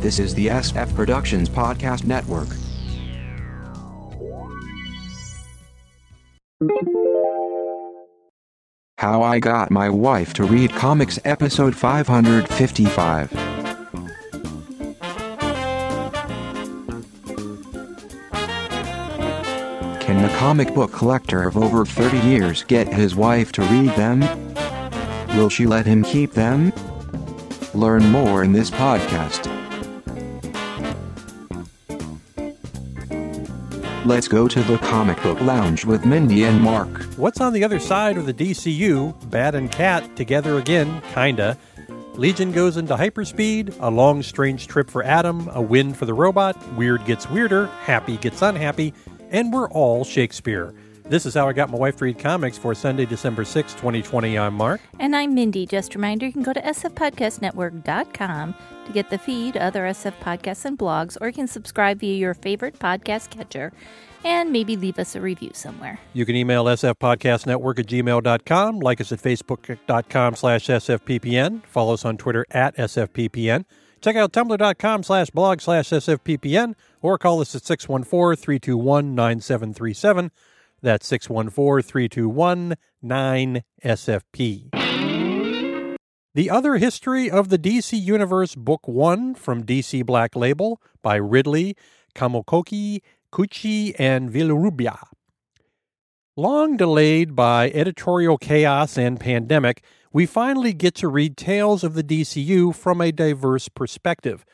This is the SF Productions Podcast Network. How I Got My Wife to Read Comics, Episode 555. Can the comic book collector of over 30 years get his wife to read them? Will she let him keep them? Learn more in this podcast. Let's go to the comic book lounge with Mindy and Mark. What's on the other side of the DCU? Bat and Cat together again, kinda. Legion goes into hyperspeed, a long, strange trip for Adam, a win for the robot, weird gets weirder, happy gets unhappy, and we're all Shakespeare. This is how I got my wife to read comics for Sunday, December 6, 2020. I'm Mark. And I'm Mindy. Just a reminder you can go to sfpodcastnetwork.com to get the feed, other SF podcasts and blogs, or you can subscribe via your favorite podcast catcher and maybe leave us a review somewhere. You can email sfpodcastnetwork at gmail.com, like us at facebook.com slash sfppn, follow us on Twitter at sfppn, check out tumblr.com slash blog slash sfppn, or call us at 614-321-9737. That's 614-321-9SFP. The Other History of the DC Universe Book 1 from DC Black Label by Ridley, Camuncoli, Cucchi, and Villarrubia. Long delayed by editorial chaos and pandemic, we finally get to read tales of the DCU from a diverse perspective.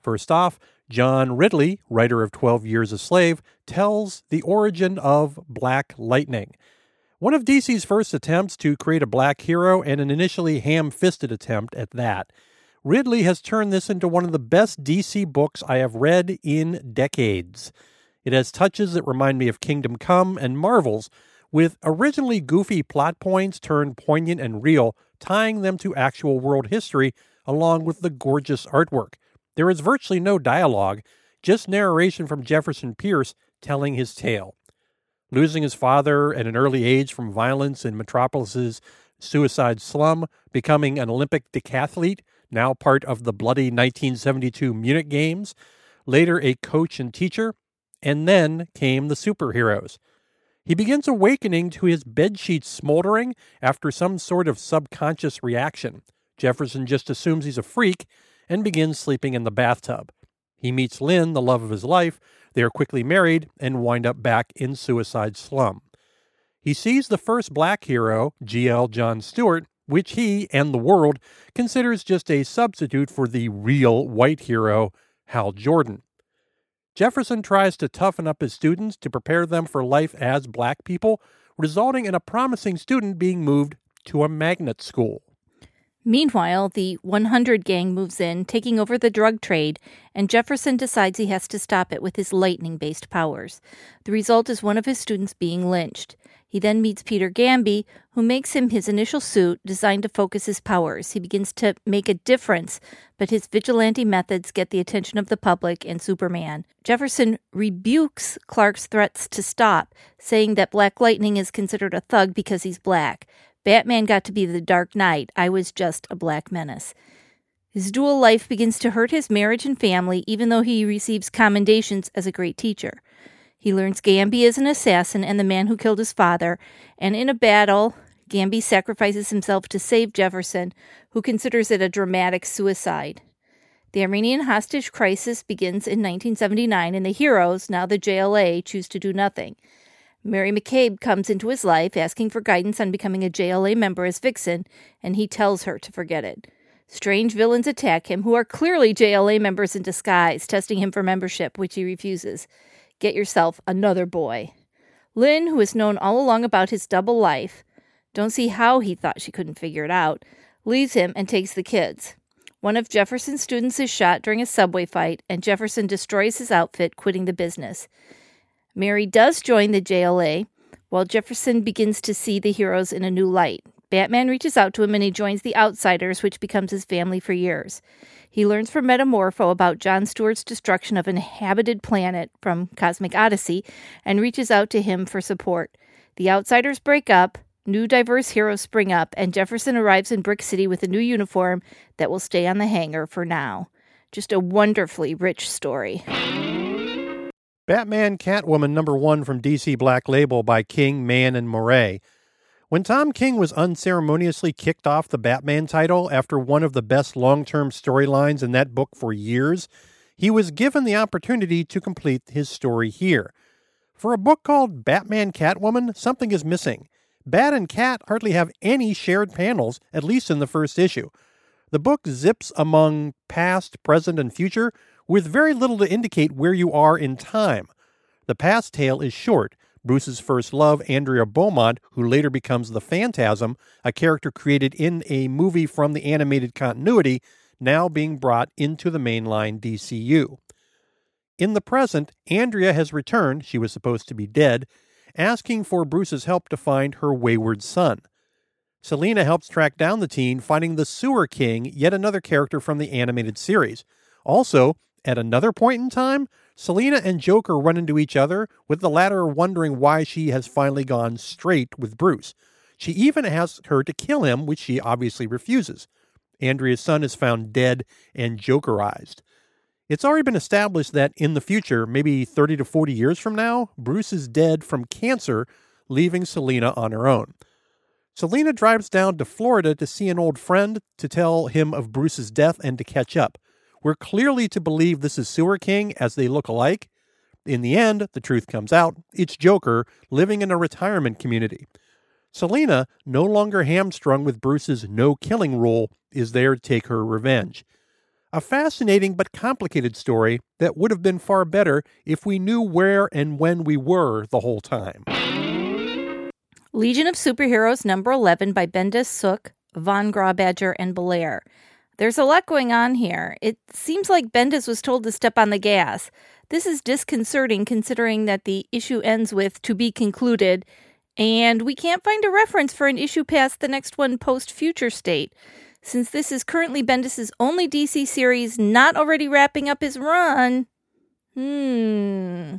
First off, John Ridley, writer of 12 Years a Slave, tells the origin of Black Lightning. One of DC's first attempts to create a black hero, and an initially ham fisted attempt at that. Ridley has turned this into one of the best DC books I have read in decades. It has touches that remind me of Kingdom Come and Marvels, with originally goofy plot points turned poignant and real, tying them to actual world history, along with the gorgeous artwork. There is virtually no dialogue, just narration from Jefferson Pierce telling his tale. Losing his father at an early age from violence in Metropolis's suicide slum, becoming an Olympic decathlete, now part of the bloody 1972 Munich Games, later a coach and teacher, and then came the superheroes. He begins awakening to his bedsheets smoldering after some sort of subconscious reaction. Jefferson just assumes he's a freak and begins sleeping in the bathtub. He meets Lynn, the love of his life. They are quickly married and wind up back in Suicide Slum. He sees the first black hero, G.L. John Stewart, which he and the world considers just a substitute for the real white hero, Hal Jordan. Jefferson tries to toughen up his students to prepare them for life as black people, resulting in a promising student being moved to a magnet school. Meanwhile, the 100 gang moves in, taking over the drug trade, and Jefferson decides he has to stop it with his lightning based powers. The result is one of his students being lynched. He then meets Peter Gambi, who makes him his initial suit designed to focus his powers. He begins to make a difference, but his vigilante methods get the attention of the public and Superman. Jefferson rebukes Clark's threats to stop, saying that Black Lightning is considered a thug because he's black. Batman got to be the Dark Knight. I was just a black menace. His dual life begins to hurt his marriage and family, even though he receives commendations as a great teacher. He learns Gambi is an assassin and the man who killed his father, and in a battle, Gambi sacrifices himself to save Jefferson, who considers it a dramatic suicide. The Iranian hostage crisis begins in 1979, and the heroes, now the JLA, choose to do nothing. Mary McCabe comes into his life asking for guidance on becoming a JLA member as Vixen, and he tells her to forget it. Strange villains attack him, who are clearly JLA members in disguise, testing him for membership, which he refuses. Get yourself another boy. Lynn, who has known all along about his double life, don't see how he thought she couldn't figure it out, leaves him and takes the kids. One of Jefferson's students is shot during a subway fight, and Jefferson destroys his outfit, quitting the business. Mary does join the JLA, while Jefferson begins to see the heroes in a new light. Batman reaches out to him and he joins the Outsiders, which becomes his family for years. He learns from Metamorpho about John Stewart's destruction of an inhabited planet from Cosmic Odyssey and reaches out to him for support. The Outsiders break up, new diverse heroes spring up, and Jefferson arrives in Brick City with a new uniform that will stay on the hanger for now. Just a wonderfully rich story. Batman Catwoman number one from DC Black Label by King, Mann, and Morey. When Tom King was unceremoniously kicked off the Batman title after one of the best long term storylines in that book for years, he was given the opportunity to complete his story here. For a book called Batman Catwoman, something is missing. Bat and Cat hardly have any shared panels, at least in the first issue. The book zips among past, present, and future with very little to indicate where you are in time. The past tale is short. Bruce's first love, Andrea Beaumont, who later becomes the Phantasm, a character created in a movie from the animated continuity, now being brought into the mainline DCU. In the present, Andrea has returned, she was supposed to be dead, asking for Bruce's help to find her wayward son. Selina helps track down the teen, finding the Sewer King, yet another character from the animated series. Also, at another point in time, Selina and Joker run into each other, with the latter wondering why she has finally gone straight with Bruce. She even asks her to kill him, which she obviously refuses. Andrea's son is found dead and Jokerized. It's already been established that in the future, maybe 30 to 40 years from now, Bruce is dead from cancer, leaving Selina on her own. Selina drives down to Florida to see an old friend to tell him of Bruce's death and to catch up. We're clearly to believe this is Sewer King as they look alike. In the end, the truth comes out. It's Joker living in a retirement community. Selina, no longer hamstrung with Bruce's no killing rule, is there to take her revenge. A fascinating but complicated story that would have been far better if we knew where and when we were the whole time. Legion of Superheroes number 11 by Bendis Sook, Von Grawbadger, and Bellaire. There's a lot going on here. It seems like Bendis was told to step on the gas. This is disconcerting considering that the issue ends with to be concluded, and we can't find a reference for an issue past the next one post future state. Since this is currently Bendis' only DC series not already wrapping up his run. Hmm.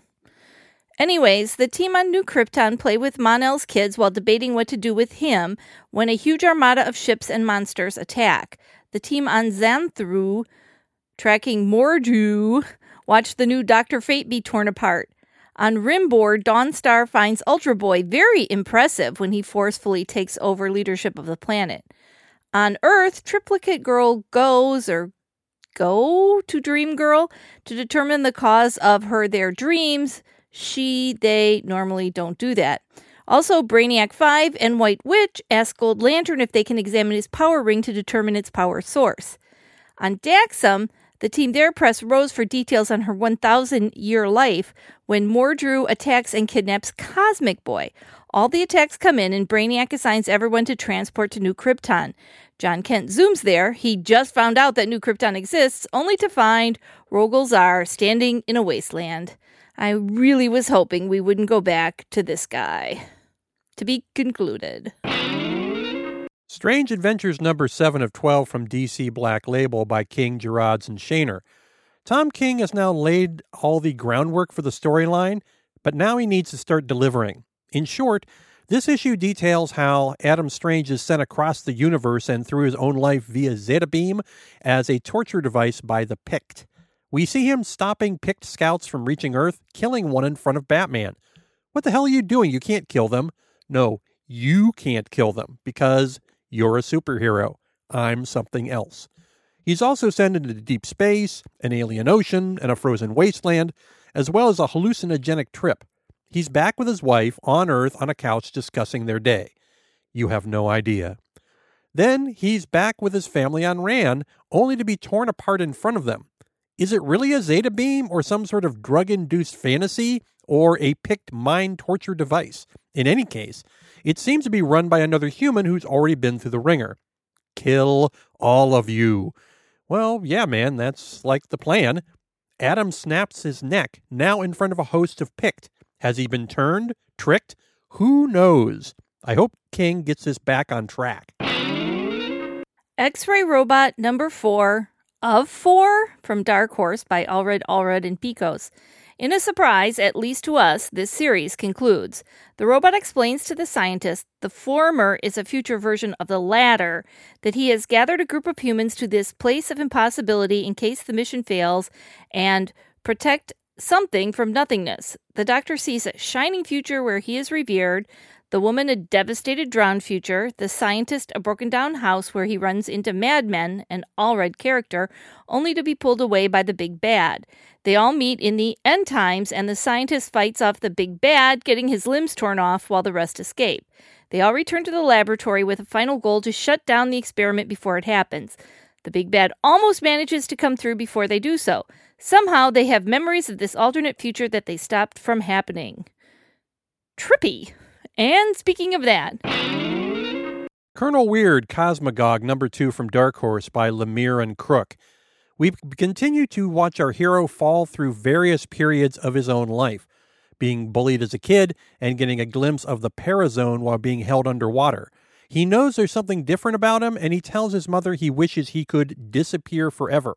Anyways, the team on New Krypton play with Mon-El's kids while debating what to do with him when a huge armada of ships and monsters attack. The team on Xanthu, tracking Mordru, watch the new Dr. Fate be torn apart. On Rimbor, Dawnstar finds Ultra Boy very impressive when he forcefully takes over leadership of the planet. On Earth, Triplicate Girl goes or go to Dream Girl to determine the cause of her their dreams she, they normally don't do that. Also, Brainiac 5 and White Witch ask Gold Lantern if they can examine his power ring to determine its power source. On Daxam, the team there press Rose for details on her 1,000 year life when Mordru attacks and kidnaps Cosmic Boy. All the attacks come in, and Brainiac assigns everyone to transport to New Krypton. Jon Kent zooms there. He just found out that New Krypton exists, only to find Rogol Zaar standing in a wasteland. I really was hoping we wouldn't go back to this guy. To be concluded. Strange Adventures number 7 of 12 from DC Black Label by King, Gerads, and Shaner. Tom King has now laid all the groundwork for the storyline, but now he needs to start delivering. In short, this issue details how Adam Strange is sent across the universe and through his own life via Zeta Beam as a torture device by the Pykkt. We see him stopping Pykkt scouts from reaching Earth, killing one in front of Batman. What the hell are you doing? You can't kill them. No, you can't kill them because you're a superhero. I'm something else. He's also sent into deep space, an alien ocean, and a frozen wasteland, as well as a hallucinogenic trip. He's back with his wife on Earth on a couch discussing their day. You have no idea. Then he's back with his family on Rann, only to be torn apart in front of them. Is it really a Zeta beam or some sort of drug induced fantasy or a Pykkt mind torture device? In any case, it seems to be run by another human who's already been through the wringer. Kill all of you. Well, yeah, man, that's like the plan. Adam snaps his neck, now in front of a host of Pykkt. Has he been turned? Tricked? Who knows? I hope King gets this back on track. X ray robot number four of Four from Dark Horse by Allred Allred and Picos. In a surprise, at least to us, this series concludes. The robot explains to the scientist the former is a future version of the latter, that he has gathered a group of humans to this place of impossibility in case the mission fails and protect something from nothingness. The doctor sees a shining future where he is revered, the woman a devastated drowned future, the scientist a broken down house where he runs into Madman, an Allred character, only to be pulled away by the big bad. They all meet in the end times, and the scientist fights off the big bad, getting his limbs torn off while the rest escape. They all return to the laboratory with a final goal to shut down the experiment before it happens. The big bad almost manages to come through before they do so. Somehow they have memories of this alternate future that they stopped from happening. Trippy. And speaking of that, Colonel Weird, Cosmagog, number two from Dark Horse by Lemire and Crook. We continue to watch our hero fall through various periods of his own life, being bullied as a kid and getting a glimpse of the parazone while being held underwater. He knows there's something different about him, and he tells his mother he wishes he could disappear forever.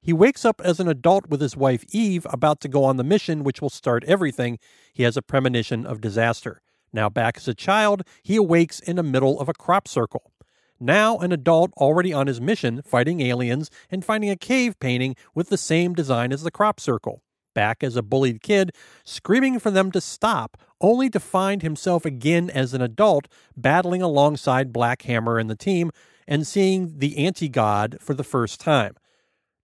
He wakes up as an adult with his wife Eve, about to go on the mission which will start everything. He has a premonition of disaster. Now back as a child, he awakes in the middle of a crop circle. Now an adult already on his mission, fighting aliens and finding a cave painting with the same design as the crop circle. Back as a bullied kid, screaming for them to stop, only to find himself again as an adult, battling alongside Black Hammer and the team, and seeing the anti god for the first time.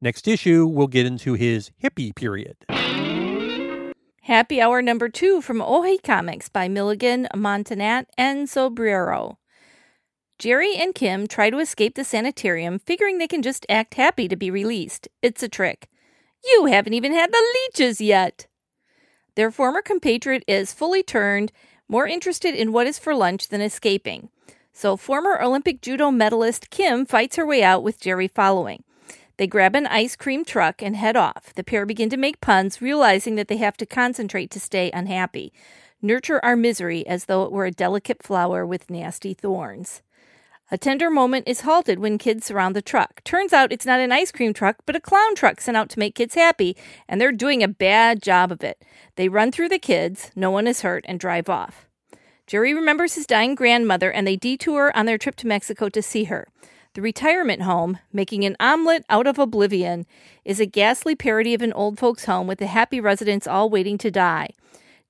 Next issue, we'll get into his hippie period. Happy Hour number two from AHOY Comics by Milligan, Montenat, and Sobrero. Jerry and Kim try to escape the sanitarium, figuring they can just act happy to be released. It's a trick. You haven't even had the leeches yet. Their former compatriot is fully turned, more interested in what is for lunch than escaping. So, former Olympic judo medalist Kim fights her way out with Jerry following. They grab an ice cream truck and head off. The pair begin to make puns, realizing that they have to concentrate to stay unhappy. Nurture our misery as though it were a delicate flower with nasty thorns. A tender moment is halted when kids surround the truck. Turns out it's not an ice cream truck, but a clown truck sent out to make kids happy, and they're doing a bad job of it. They run through the kids, no one is hurt, and drive off. Jerry remembers his dying grandmother, and they detour on their trip to Mexico to see her. The retirement home, making an omelet out of oblivion, is a ghastly parody of an old folks' home with the happy residents all waiting to die.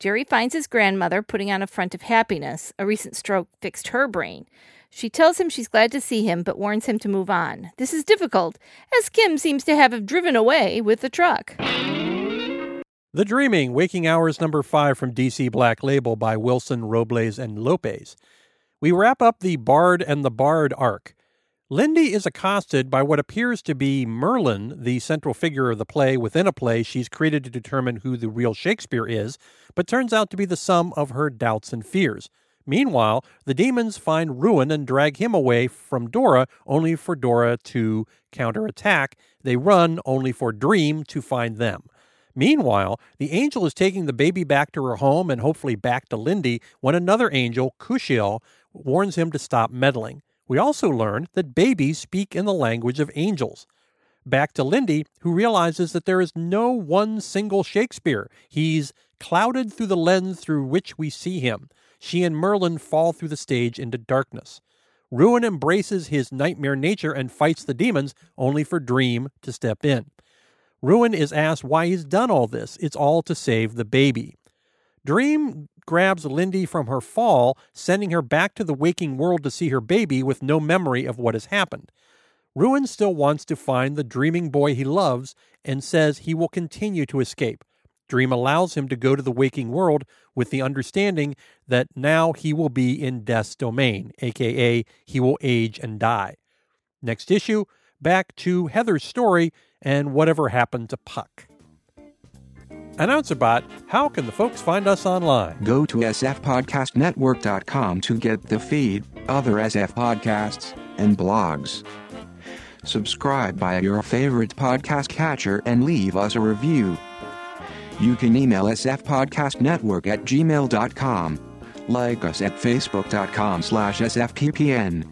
Jerry finds his grandmother putting on a front of happiness. A recent stroke fixed her brain. She tells him she's glad to see him, but warns him to move on. This is difficult, as Kim seems to have driven away with the truck. The Dreaming, Waking Hours number five from DC Black Label by Wilson, Robles, and Lopez. We wrap up the Bard and the Bard arc. Lindy is accosted by what appears to be Merlin, the central figure of the play within a play she's created to determine who the real Shakespeare is, but turns out to be the sum of her doubts and fears. Meanwhile, the demons find Ruin and drag him away from Dora, only for Dora to counterattack. They run, only for Dream to find them. Meanwhile, the angel is taking the baby back to her home and hopefully back to Lindy when another angel, Kushiel, warns him to stop meddling. We also learn that babies speak in the language of angels. Back to Lindy, who realizes that there is no one single Shakespeare. He's clouded through the lens through which we see him. She and Merlin fall through the stage into darkness. Ruin embraces his nightmare nature and fights the demons, only for Dream to step in. Ruin is asked why he's done all this. It's all to save the baby. Dream grabs Lindy from her fall, sending her back to the waking world to see her baby with no memory of what has happened. Ruin still wants to find the dreaming boy he loves and says he will continue to escape. Dream allows him to go to the waking world with the understanding that now he will be in death's domain, aka he will age and die. Next issue, back to Heather's story and whatever happened to Puck. AnnouncerBot, how can the folks find us online? Go to sfpodcastnetwork.com to get the feed, other SF podcasts, and blogs. Subscribe by your favorite podcast catcher and leave us a review. You can email sfpodcastnetwork at gmail.com. Like us at facebook.com slash sfppn.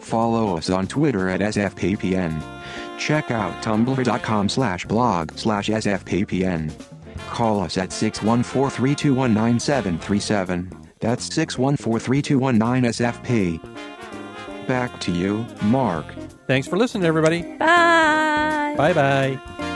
Follow us on Twitter at sfppn. Check out tumblr.com slash blog slash sfppn. Call us at 614 321 9737. That's 614 321 9SFP. Back to you, Mark. Thanks for listening, everybody. Bye. Bye bye.